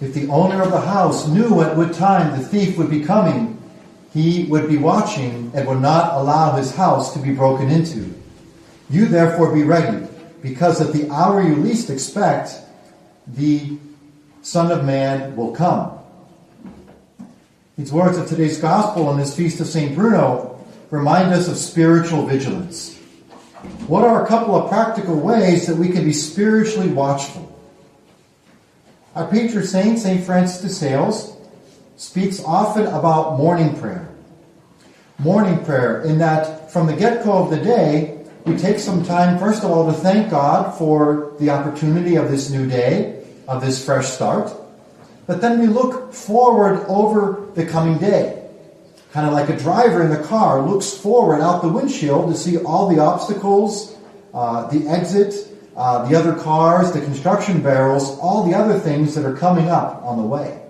If the owner of the house knew at what time the thief would be coming, he would be watching and would not allow his house to be broken into. You therefore be ready, because at the hour you least expect, the Son of Man will come. These words of today's gospel on this feast of St. Bruno remind us of spiritual vigilance. What are a couple of practical ways that we can be spiritually watchful? Our patron saint, St. Francis de Sales, speaks often about morning prayer. Morning prayer, in that from the get go of the day, we take some time, first of all, to thank God for the opportunity of this new day, of this fresh start. But then we look forward over the coming day. Kind of like a driver in the car looks forward out the windshield to see all the obstacles, uh, the exit, uh, the other cars, the construction barrels, all the other things that are coming up on the way.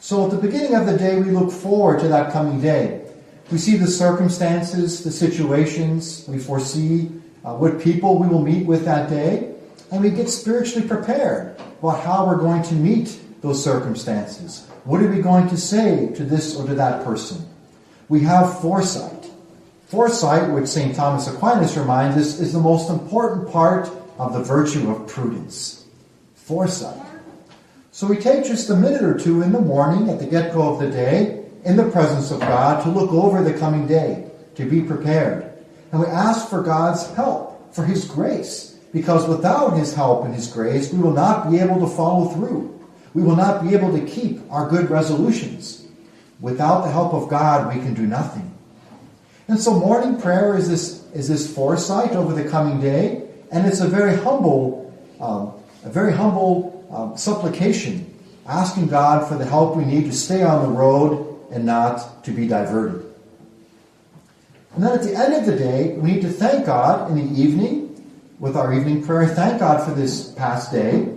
So at the beginning of the day, we look forward to that coming day. We see the circumstances, the situations, we foresee uh, what people we will meet with that day, and we get spiritually prepared about how we're going to meet those circumstances. What are we going to say to this or to that person? We have foresight. Foresight, which St. Thomas Aquinas reminds us, is the most important part of the virtue of prudence, foresight. So we take just a minute or two in the morning at the get go of the day in the presence of God to look over the coming day, to be prepared. And we ask for God's help, for His grace, because without His help and His grace, we will not be able to follow through. We will not be able to keep our good resolutions. Without the help of God, we can do nothing. And so morning prayer is this, is this foresight over the coming day and it's a very humble, um, a very humble um, supplication, asking God for the help we need to stay on the road and not to be diverted. And then at the end of the day, we need to thank God in the evening with our evening prayer. Thank God for this past day.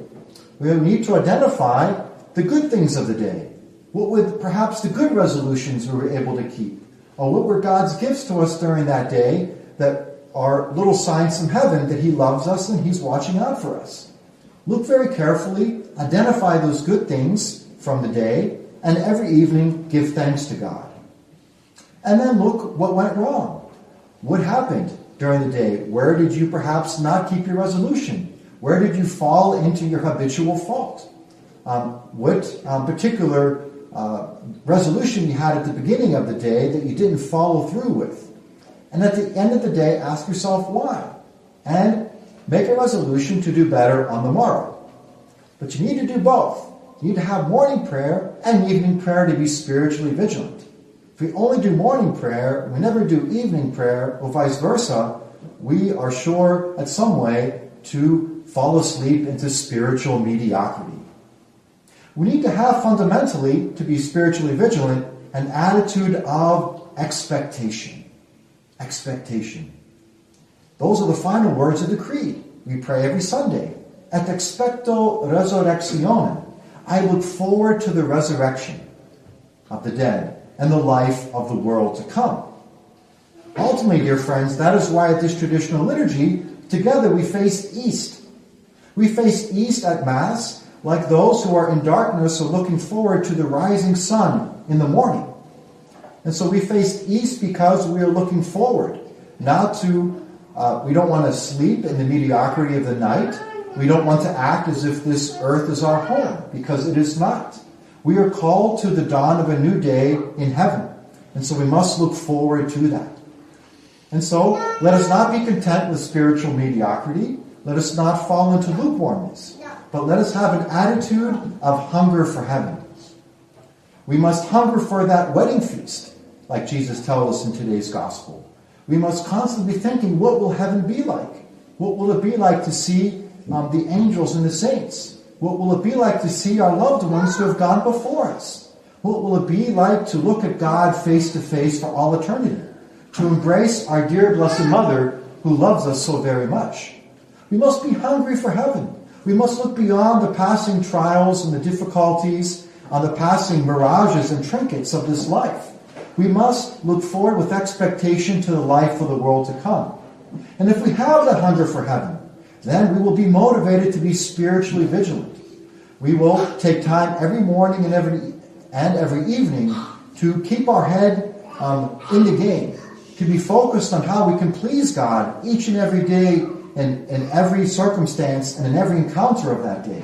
We need to identify the good things of the day. What were perhaps the good resolutions we were able to keep? Or what were God's gifts to us during that day that are little signs from heaven that He loves us and He's watching out for us. Look very carefully, identify those good things from the day, and every evening give thanks to God. And then look what went wrong. What happened during the day? Where did you perhaps not keep your resolution? Where did you fall into your habitual fault? Um, what um, particular uh, resolution you had at the beginning of the day that you didn't follow through with? And at the end of the day, ask yourself why. And make a resolution to do better on the morrow. But you need to do both. You need to have morning prayer and evening prayer to be spiritually vigilant. If we only do morning prayer, we never do evening prayer, or vice versa, we are sure at some way to fall asleep into spiritual mediocrity. We need to have fundamentally, to be spiritually vigilant, an attitude of expectation expectation. Those are the final words of the Creed. We pray every Sunday. Et expecto resurrectionem. I look forward to the resurrection of the dead and the life of the world to come. Ultimately, dear friends, that is why at this traditional liturgy, together we face east. We face east at Mass like those who are in darkness are looking forward to the rising sun in the morning. And so we face east because we are looking forward, not to, uh, we don't want to sleep in the mediocrity of the night. We don't want to act as if this earth is our home, because it is not. We are called to the dawn of a new day in heaven. And so we must look forward to that. And so let us not be content with spiritual mediocrity. Let us not fall into lukewarmness. But let us have an attitude of hunger for heaven. We must hunger for that wedding feast like Jesus tells us in today's gospel. We must constantly be thinking, what will heaven be like? What will it be like to see um, the angels and the saints? What will it be like to see our loved ones who have gone before us? What will it be like to look at God face to face for all eternity? To embrace our dear Blessed Mother who loves us so very much? We must be hungry for heaven. We must look beyond the passing trials and the difficulties, on the passing mirages and trinkets of this life we must look forward with expectation to the life of the world to come. And if we have that hunger for heaven, then we will be motivated to be spiritually vigilant. We will take time every morning and every and every evening to keep our head um, in the game, to be focused on how we can please God each and every day in, in every circumstance and in every encounter of that day.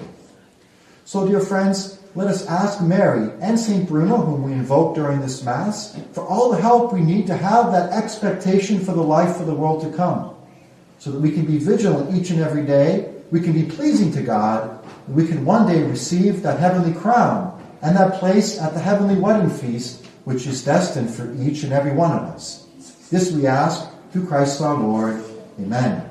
So, dear friends, let us ask Mary and St. Bruno, whom we invoke during this Mass, for all the help we need to have that expectation for the life of the world to come, so that we can be vigilant each and every day, we can be pleasing to God, and we can one day receive that heavenly crown and that place at the heavenly wedding feast, which is destined for each and every one of us. This we ask through Christ our Lord. Amen.